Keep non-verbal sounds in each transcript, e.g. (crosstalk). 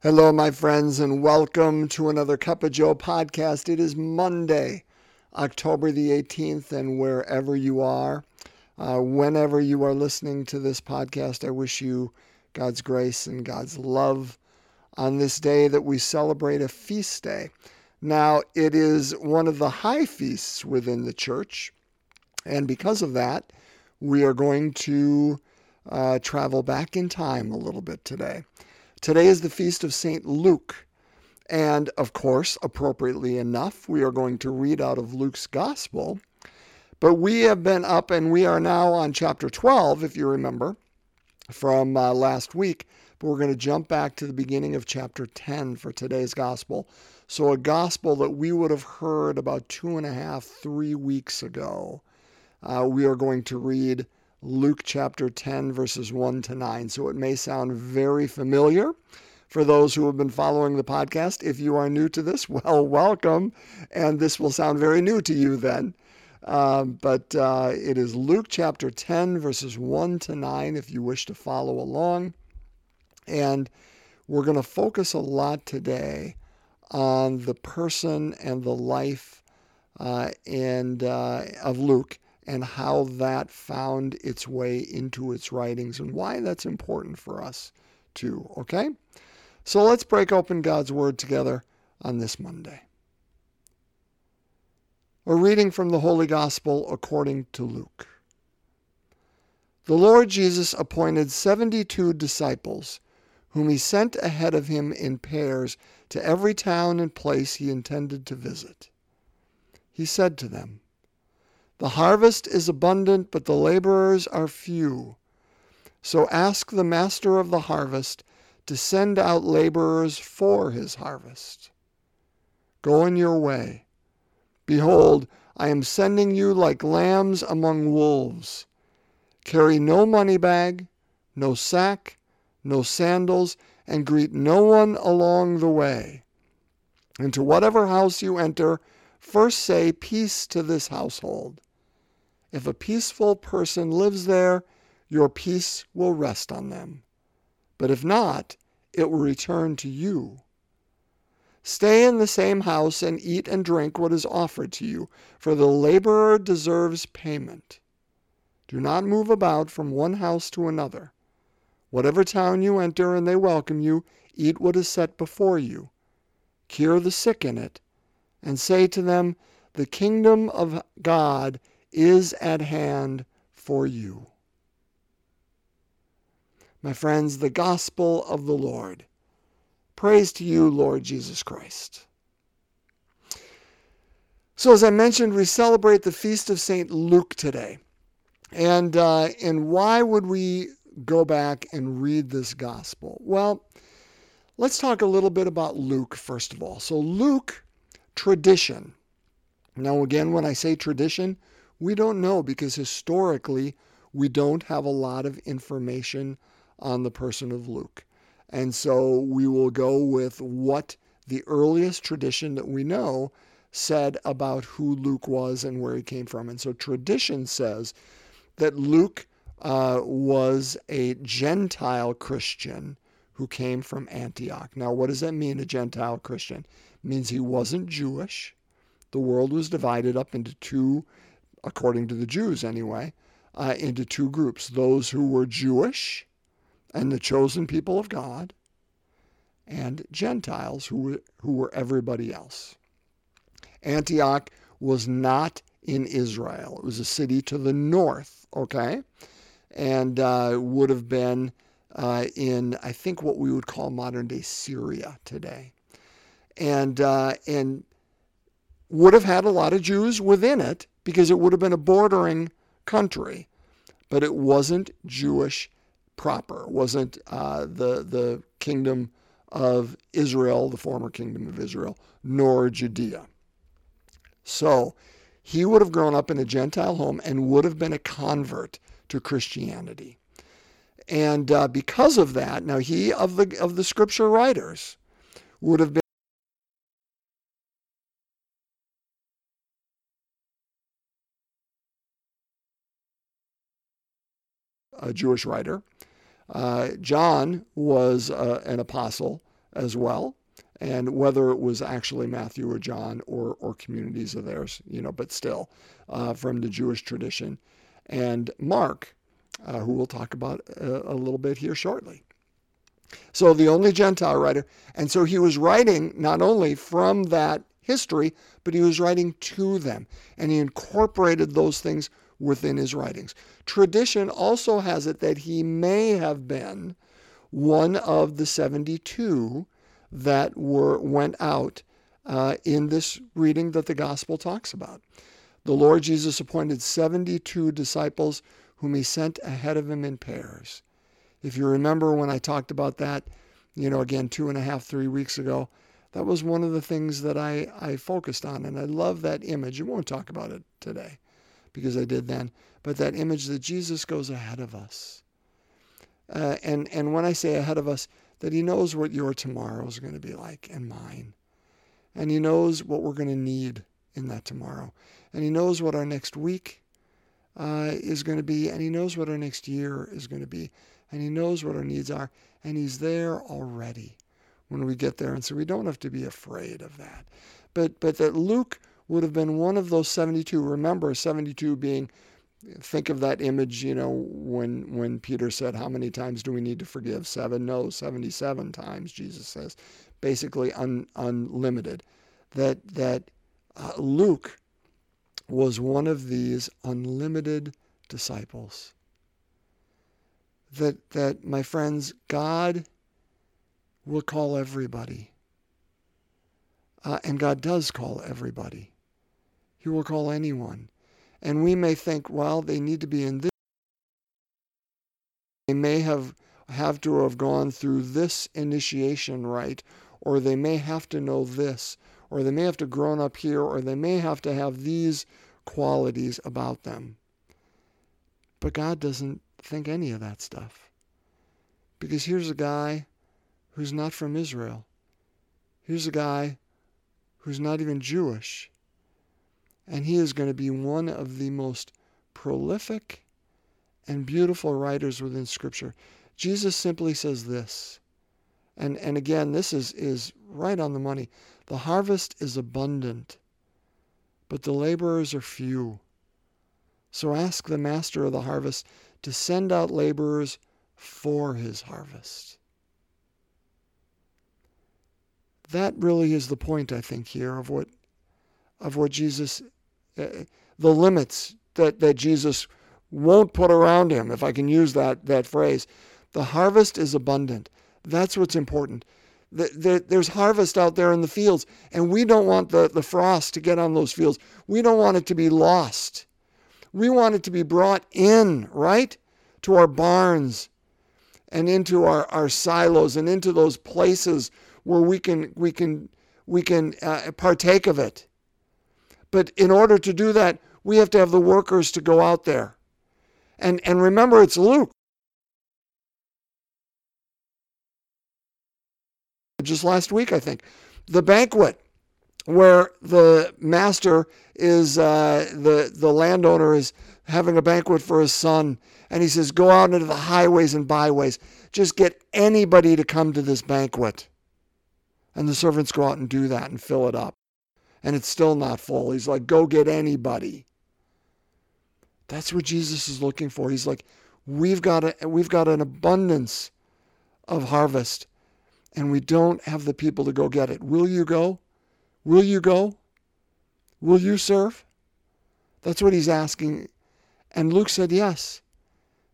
Hello, my friends, and welcome to another Cup of Joe podcast. It is Monday, October the 18th, and wherever you are, uh, whenever you are listening to this podcast, I wish you God's grace and God's love on this day that we celebrate a feast day. Now, it is one of the high feasts within the church, and because of that, we are going to uh, travel back in time a little bit today. Today is the feast of St. Luke. And of course, appropriately enough, we are going to read out of Luke's gospel. But we have been up and we are now on chapter 12, if you remember, from uh, last week. But we're going to jump back to the beginning of chapter 10 for today's gospel. So, a gospel that we would have heard about two and a half, three weeks ago. Uh, we are going to read Luke chapter 10, verses 1 to 9. So it may sound very familiar for those who have been following the podcast. If you are new to this, (laughs) well, welcome. And this will sound very new to you then. Um, but uh, it is Luke chapter 10, verses 1 to 9, if you wish to follow along. And we're going to focus a lot today on the person and the life uh, and uh, of Luke and how that found its way into its writings and why that's important for us too. Okay? So let's break open God's Word together on this Monday. A reading from the Holy Gospel according to Luke. The Lord Jesus appointed 72 disciples, whom he sent ahead of him in pairs to every town and place he intended to visit. He said to them, the harvest is abundant, but the laborers are few. So ask the master of the harvest to send out laborers for his harvest. Go in your way. Behold, I am sending you like lambs among wolves. Carry no money bag, no sack, no sandals, and greet no one along the way. Into whatever house you enter, first say, Peace to this household. If a peaceful person lives there, your peace will rest on them. But if not, it will return to you. Stay in the same house and eat and drink what is offered to you, for the laborer deserves payment. Do not move about from one house to another. Whatever town you enter and they welcome you, eat what is set before you. Cure the sick in it, and say to them, The kingdom of God is at hand for you. My friends, the gospel of the Lord. Praise to you, Lord Jesus Christ. So, as I mentioned, we celebrate the feast of St. Luke today. And, uh, and why would we go back and read this gospel? Well, let's talk a little bit about Luke, first of all. So, Luke, tradition. Now, again, when I say tradition, we don't know because historically we don't have a lot of information on the person of Luke. And so we will go with what the earliest tradition that we know said about who Luke was and where he came from. And so tradition says that Luke uh, was a Gentile Christian who came from Antioch. Now, what does that mean, a Gentile Christian? It means he wasn't Jewish. The world was divided up into two according to the Jews anyway, uh, into two groups those who were Jewish and the chosen people of God, and Gentiles who were, who were everybody else. Antioch was not in Israel, it was a city to the north, okay? And uh, would have been uh, in, I think, what we would call modern day Syria today. And, uh, and would have had a lot of Jews within it, because it would have been a bordering country, but it wasn't Jewish proper. It wasn't uh, the the kingdom of Israel, the former kingdom of Israel, nor Judea. So he would have grown up in a Gentile home and would have been a convert to Christianity. And uh, because of that, now he of the of the scripture writers would have been a Jewish writer. Uh, John was uh, an apostle as well. And whether it was actually Matthew or John or, or communities of theirs, you know, but still uh, from the Jewish tradition. And Mark, uh, who we'll talk about a, uh, a little bit here shortly. So the only Gentile writer. And so he was writing not only from that history, but he was writing to them. And he incorporated those things within his writings. Tradition also has it that he may have been one of the 72 that were went out uh, in this reading that the gospel talks about. The Lord Jesus appointed 72 disciples whom he sent ahead of him in pairs. If you remember when I talked about that, you know, again, two and a half, three weeks ago, that was one of the things that I, I focused on. And I love that image. I won't talk about it today because I did then, but that image that Jesus goes ahead of us. Uh, and, and when I say ahead of us, that he knows what your tomorrow is going to be like and mine. And he knows what we're going to need in that tomorrow. And he knows what our next week uh, is going to be. And he knows what our next year is going to be and He knows what our needs are, and He's there already when we get there. And so we don't have to be afraid of that. But, but that Luke would have been one of those 72. Remember, 72 being, think of that image, you know, when, when Peter said, How many times do we need to forgive? Seven? No, 77 times, Jesus says. Basically, un, unlimited. That, that uh, Luke was one of these unlimited disciples that that my friends, God will call everybody. Uh, and God does call everybody. He will call anyone. And we may think, well, they need to be in this. They may have have to have gone through this initiation rite, or they may have to know this, or they may have to grown up here, or they may have to have these qualities about them. But God doesn't think any of that stuff. Because here's a guy who's not from Israel. Here's a guy who's not even Jewish. And he is going to be one of the most prolific and beautiful writers within Scripture. Jesus simply says this. And, and again, this is, is right on the money. The harvest is abundant, but the laborers are few. So ask the master of the harvest to send out laborers for his harvest. That really is the point, I think, here of what of what Jesus, the limits that, that Jesus won't put around him, if I can use that, that phrase. The harvest is abundant. That's what's important. The, the, there's harvest out there in the fields, and we don't want the, the frost to get on those fields. We don't want it to be lost. We want it to be brought in, right? To our barns and into our, our silos and into those places where we can we can we can uh, partake of it. But in order to do that, we have to have the workers to go out there. And and remember it's Luke. Just last week, I think. The banquet where the master is uh, the the landowner is having a banquet for his son, and he says, "Go out into the highways and byways, just get anybody to come to this banquet." And the servants go out and do that and fill it up, and it's still not full. He's like, "Go get anybody." That's what Jesus is looking for. He's like, "We've got a, we've got an abundance of harvest, and we don't have the people to go get it. Will you go?" Will you go? Will you serve? That's what he's asking. And Luke said yes.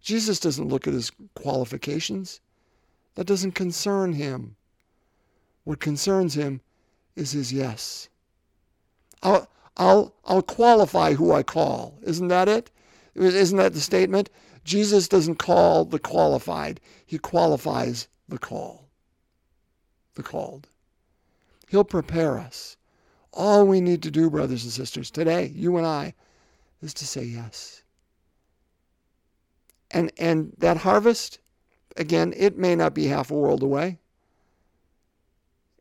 Jesus doesn't look at his qualifications. That doesn't concern him. What concerns him is his yes. I'll, I'll, I'll qualify who I call. Isn't that it? Isn't that the statement? Jesus doesn't call the qualified, he qualifies the call, the called. He'll prepare us. All we need to do, brothers and sisters, today, you and I, is to say yes. And and that harvest, again, it may not be half a world away.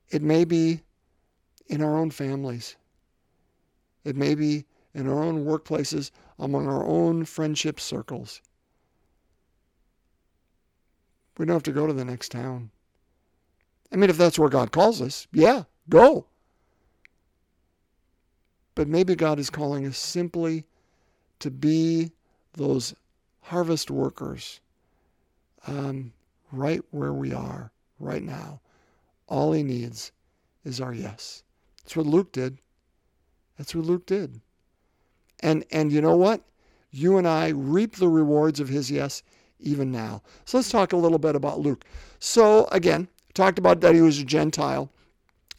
It may be in our own families. It may be in our own workplaces, among our own friendship circles. We don't have to go to the next town. I mean, if that's where God calls us, yeah, go. But maybe God is calling us simply to be those harvest workers um, right where we are right now. All he needs is our yes. That's what Luke did. That's what Luke did. And and you know what? You and I reap the rewards of his yes even now. So let's talk a little bit about Luke. So again, talked about that he was a Gentile.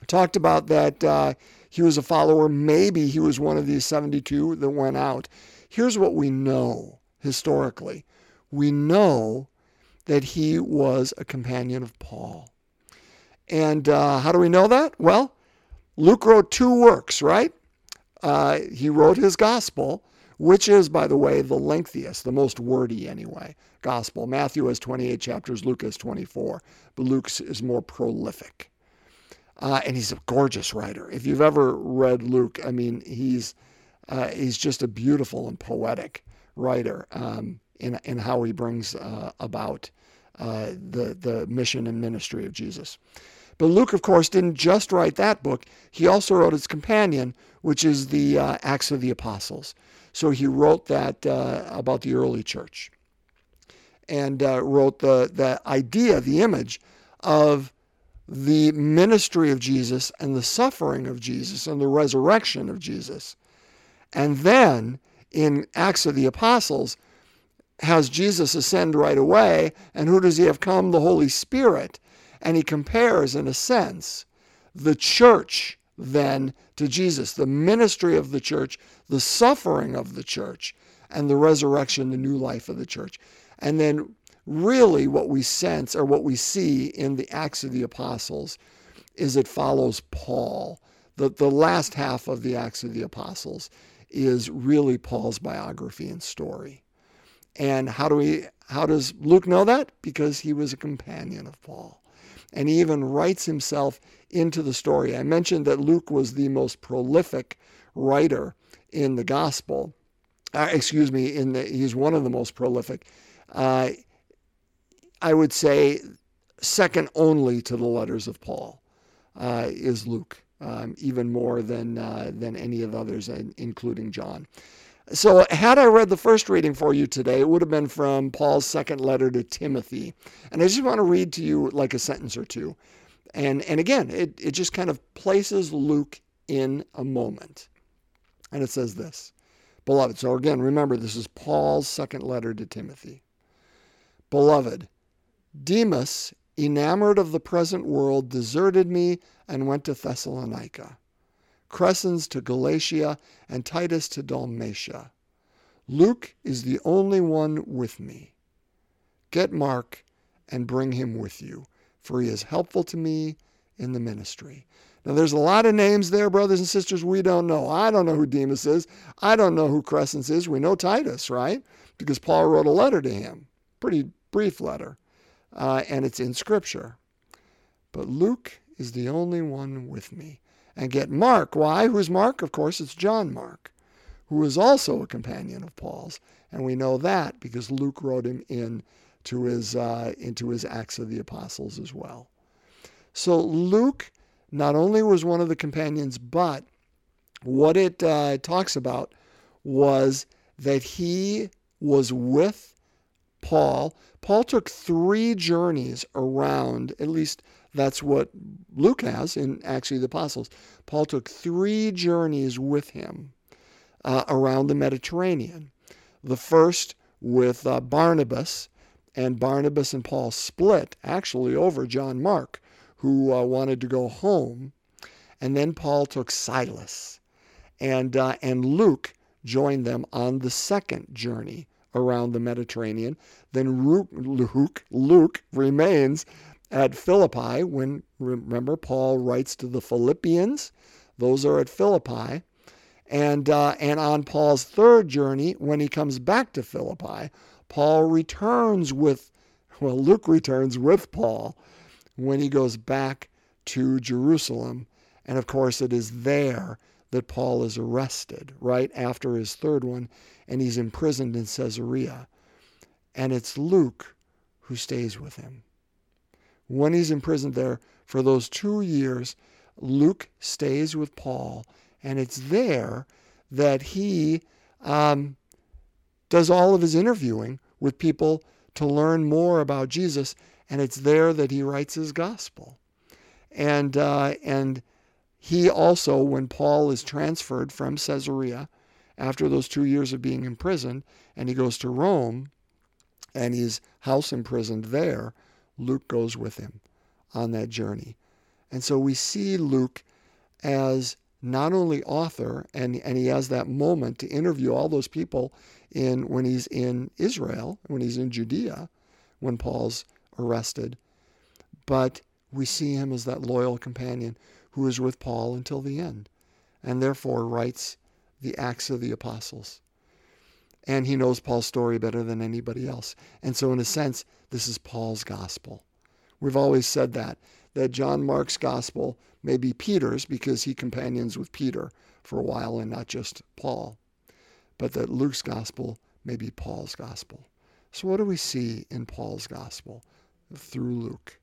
Talked about that uh, he was a follower. Maybe he was one of these 72 that went out. Here's what we know historically. We know that he was a companion of Paul. And uh, how do we know that? Well, Luke wrote two works, right? Uh, he wrote his gospel, which is, by the way, the lengthiest, the most wordy anyway, gospel. Matthew has 28 chapters, Luke has 24, but Luke is more prolific. Uh, and he's a gorgeous writer. If you've ever read Luke, I mean, he's uh, he's just a beautiful and poetic writer um, in in how he brings uh, about uh, the the mission and ministry of Jesus. But Luke, of course, didn't just write that book. He also wrote its companion, which is the uh, Acts of the Apostles. So he wrote that uh, about the early church and uh, wrote the, the idea, the image of the ministry of Jesus and the suffering of Jesus and the resurrection of Jesus. And then in Acts of the Apostles, has Jesus ascend right away. And who does he have come? The Holy Spirit. And he compares, in a sense, the church then to Jesus, the ministry of the church, the suffering of the church, and the resurrection, the new life of the church. And then, really, what we sense or what we see in the Acts of the Apostles is it follows Paul. The, the last half of the Acts of the Apostles is really Paul's biography and story. And how do we how does Luke know that? Because he was a companion of Paul and he even writes himself into the story. I mentioned that Luke was the most prolific writer in the gospel. Uh, excuse me, in the, he's one of the most prolific. Uh, I would say second only to the letters of Paul uh, is Luke, um, even more than uh, than any of the others, including John. So, had I read the first reading for you today, it would have been from Paul's second letter to Timothy. And I just want to read to you like a sentence or two. And, and again, it, it just kind of places Luke in a moment. And it says this Beloved, so again, remember, this is Paul's second letter to Timothy. Beloved, Demas, enamored of the present world, deserted me and went to Thessalonica. Crescens to Galatia, and Titus to Dalmatia. Luke is the only one with me. Get Mark and bring him with you, for he is helpful to me in the ministry. Now, there's a lot of names there, brothers and sisters, we don't know. I don't know who Demas is. I don't know who Crescens is. We know Titus, right? Because Paul wrote a letter to him, pretty brief letter, uh, and it's in Scripture. But Luke is the only one with me and get Mark. Why? Who's Mark? Of course, it's John Mark, who is also a companion of Paul's. And we know that because Luke wrote him in to his, uh, into his Acts of the Apostles as well. So Luke not only was one of the companions, but what it uh, talks about was that he was with Paul. Paul took three journeys around, at least that's what Luke has in actually the Apostles. Paul took three journeys with him uh, around the Mediterranean. The first with uh, Barnabas, and Barnabas and Paul split actually over John Mark, who uh, wanted to go home. And then Paul took Silas, and uh, and Luke joined them on the second journey around the Mediterranean. Then Luke, Luke remains at Philippi when, remember, Paul writes to the Philippians. Those are at Philippi. And, uh, and on Paul's third journey, when he comes back to Philippi, Paul returns with, well, Luke returns with Paul when he goes back to Jerusalem. And of course, it is there that Paul is arrested, right after his third one, and he's imprisoned in Caesarea. And it's Luke who stays with him when he's imprisoned there, For those two years, Luke stays with Paul, and it's there that he um, does all of his interviewing with people to learn more about Jesus, and it's there that he writes his gospel. And uh, and he also, when Paul is transferred from Caesarea after those two years of being imprisoned, and he goes to Rome, and he's house imprisoned there, Luke goes with him on that journey. And so we see Luke as not only author, and, and he has that moment to interview all those people in when he's in Israel, when he's in Judea, when Paul's arrested, but we see him as that loyal companion who is with Paul until the end, and therefore writes the Acts of the Apostles. And he knows Paul's story better than anybody else. And so, in a sense, this is Paul's gospel. We've always said that, that John Mark's gospel may be Peter's because he companions with Peter for a while and not just Paul, but that Luke's gospel may be Paul's gospel. So, what do we see in Paul's gospel through Luke?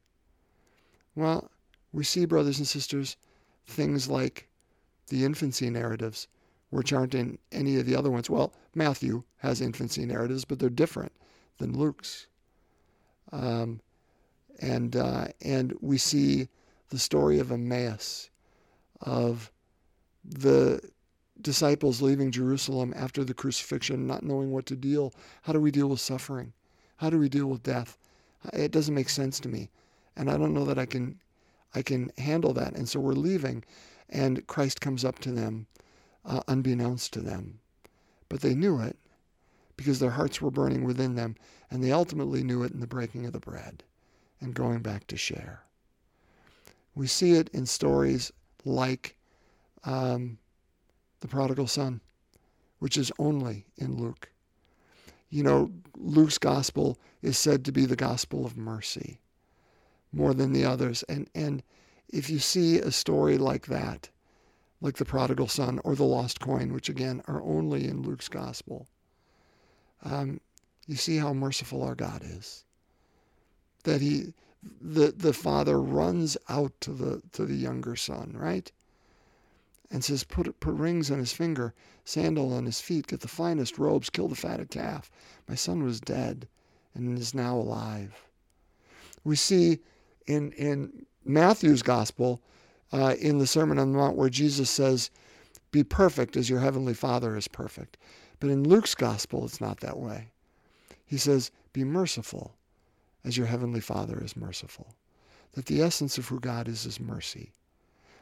Well, we see, brothers and sisters, things like the infancy narratives, which aren't in any of the other ones. Well, Matthew has infancy narratives, but they're different than Luke's. Um, and uh, and we see the story of Emmaus, of the disciples leaving Jerusalem after the crucifixion, not knowing what to deal. How do we deal with suffering? How do we deal with death? It doesn't make sense to me, and I don't know that I can, I can handle that. And so we're leaving, and Christ comes up to them, uh, unbeknownst to them, but they knew it because their hearts were burning within them, and they ultimately knew it in the breaking of the bread and going back to share. We see it in stories like um, the prodigal son, which is only in Luke. You know, Luke's gospel is said to be the gospel of mercy more than the others. And, and if you see a story like that, like the prodigal son or the lost coin, which again are only in Luke's gospel, um, you see how merciful our God is. That he, the the father runs out to the to the younger son, right? and says, put, put rings on his finger, sandal on his feet, get the finest robes, kill the fatted calf. My son was dead and is now alive. We see in, in Matthew's gospel, uh, in the Sermon on the Mount, where Jesus says, Be perfect as your heavenly Father is perfect. But in Luke's gospel, it's not that way. He says, Be merciful as your heavenly Father is merciful. That the essence of who God is is mercy.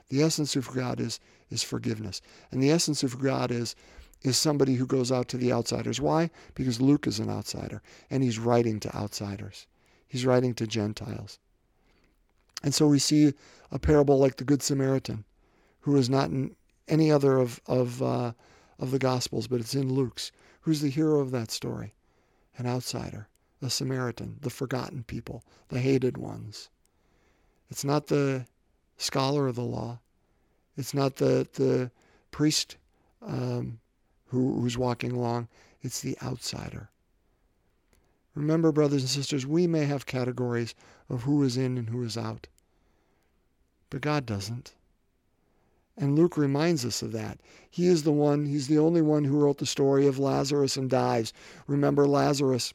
The essence of God is is forgiveness. And the essence of God is is somebody who goes out to the outsiders. Why? Because Luke is an outsider and he's writing to outsiders. He's writing to Gentiles. And so we see a parable like the Good Samaritan, who is not in any other of, of, uh, of the Gospels, but it's in Luke's. Who's the hero of that story? An outsider, a Samaritan, the forgotten people, the hated ones. It's not the scholar of the law. It's not the, the priest um, who, who's walking along, it's the outsider. Remember, brothers and sisters, we may have categories of who is in and who is out, but God doesn't. And Luke reminds us of that. He is the one, he's the only one who wrote the story of Lazarus and Dives. Remember, Lazarus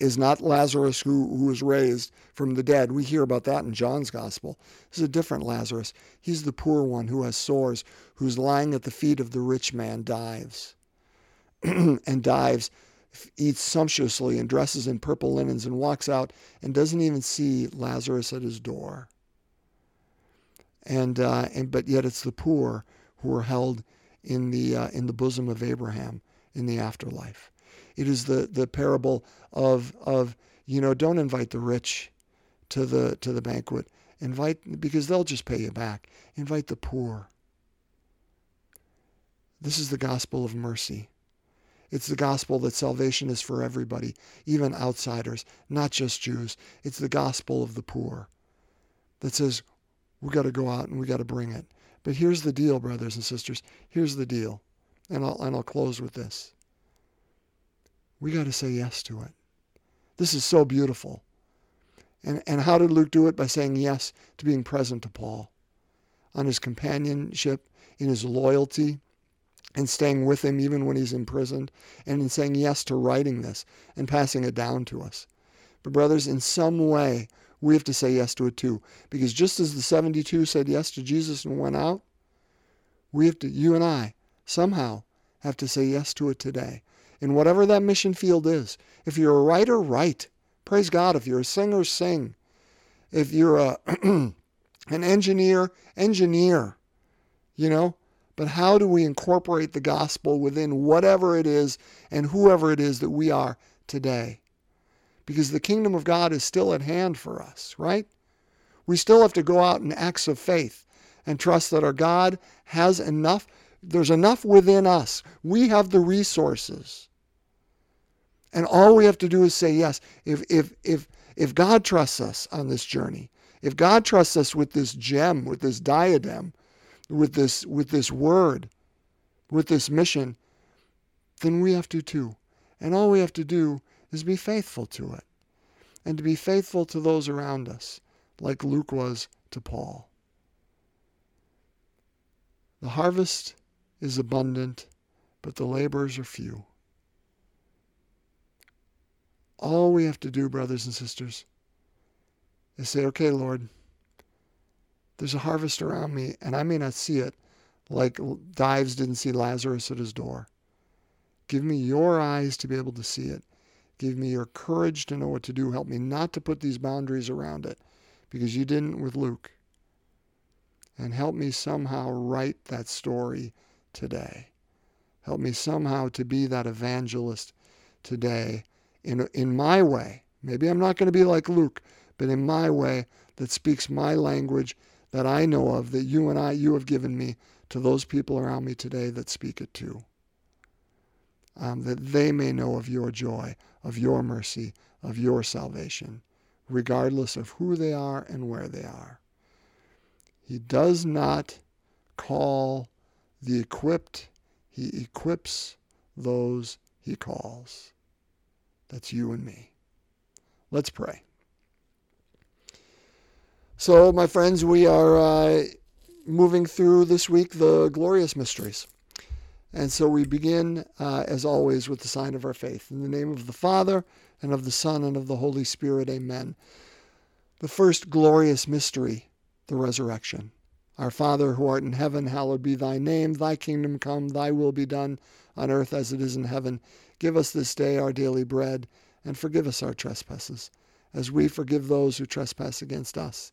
is not Lazarus who, who was raised from the dead. We hear about that in John's gospel. This is a different Lazarus. He's the poor one who has sores, who's lying at the feet of the rich man, Dives. (clears throat) and Dives, eats sumptuously, and dresses in purple linens, and walks out and doesn't even see Lazarus at his door. And, uh, and but yet it's the poor who are held in the, uh, in the bosom of Abraham in the afterlife. It is the, the parable of, of, you know, don't invite the rich to the, to the banquet. Invite, because they'll just pay you back. Invite the poor. This is the gospel of mercy. It's the gospel that salvation is for everybody, even outsiders, not just Jews. It's the gospel of the poor that says we got to go out and we got to bring it. But here's the deal, brothers and sisters. Here's the deal. And I'll, and I'll close with this we got to say yes to it. This is so beautiful. And, and how did Luke do it? By saying yes to being present to Paul, on his companionship, in his loyalty, and staying with him even when he's imprisoned, and in saying yes to writing this and passing it down to us. But, brothers, in some way, we have to say yes to it too. Because just as the 72 said yes to Jesus and went out, we have to, you and I, somehow have to say yes to it today. In whatever that mission field is. If you're a writer, write. Praise God. If you're a singer, sing. If you're a (clears throat) an engineer, engineer. You know? But how do we incorporate the gospel within whatever it is and whoever it is that we are today? Because the kingdom of God is still at hand for us, right? We still have to go out in acts of faith and trust that our God has enough. There's enough within us. We have the resources. And all we have to do is say yes. If, if, if, if God trusts us on this journey, if God trusts us with this gem, with this diadem, with this with this word, with this mission, then we have to too. And all we have to do is be faithful to it. And to be faithful to those around us, like Luke was to Paul. The harvest is abundant, but the laborers are few. All we have to do, brothers and sisters, is say, okay, Lord, there's a harvest around me, and I may not see it like Dives didn't see Lazarus at his door. Give me your eyes to be able to see it. Give me your courage to know what to do. Help me not to put these boundaries around it because you didn't with Luke. And help me somehow write that story today. Help me somehow to be that evangelist today in, in my way. Maybe I'm not going to be like Luke, but in my way that speaks my language that I know of that you and I, you have given me to those people around me today that speak it too. Um, that they may know of your joy, of your mercy, of your salvation, regardless of who they are and where they are. He does not call the equipped, he equips those he calls. That's you and me. Let's pray. So, my friends, we are uh, moving through this week the glorious mysteries. And so we begin, uh, as always, with the sign of our faith. In the name of the Father, and of the Son, and of the Holy Spirit, amen. The first glorious mystery, the resurrection. Our Father, who art in heaven, hallowed be thy name. Thy kingdom come, thy will be done, on earth as it is in heaven. Give us this day our daily bread, and forgive us our trespasses, as we forgive those who trespass against us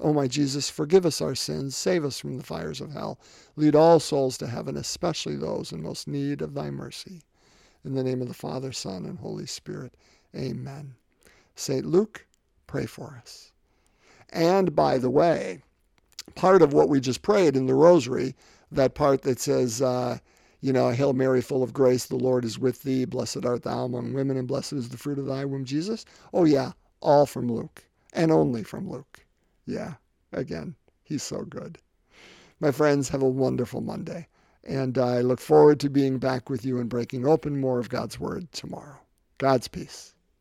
O my Jesus, forgive us our sins, save us from the fires of hell, lead all souls to heaven, especially those in most need of thy mercy. In the name of the Father, Son, and Holy Spirit. Amen. St. Luke, pray for us. And by the way, part of what we just prayed in the rosary, that part that says, uh, you know, Hail Mary, full of grace, the Lord is with thee. Blessed art thou among women, and blessed is the fruit of thy womb, Jesus. Oh, yeah, all from Luke, and only from Luke. Yeah, again, he's so good. My friends, have a wonderful Monday. And I look forward to being back with you and breaking open more of God's Word tomorrow. God's peace.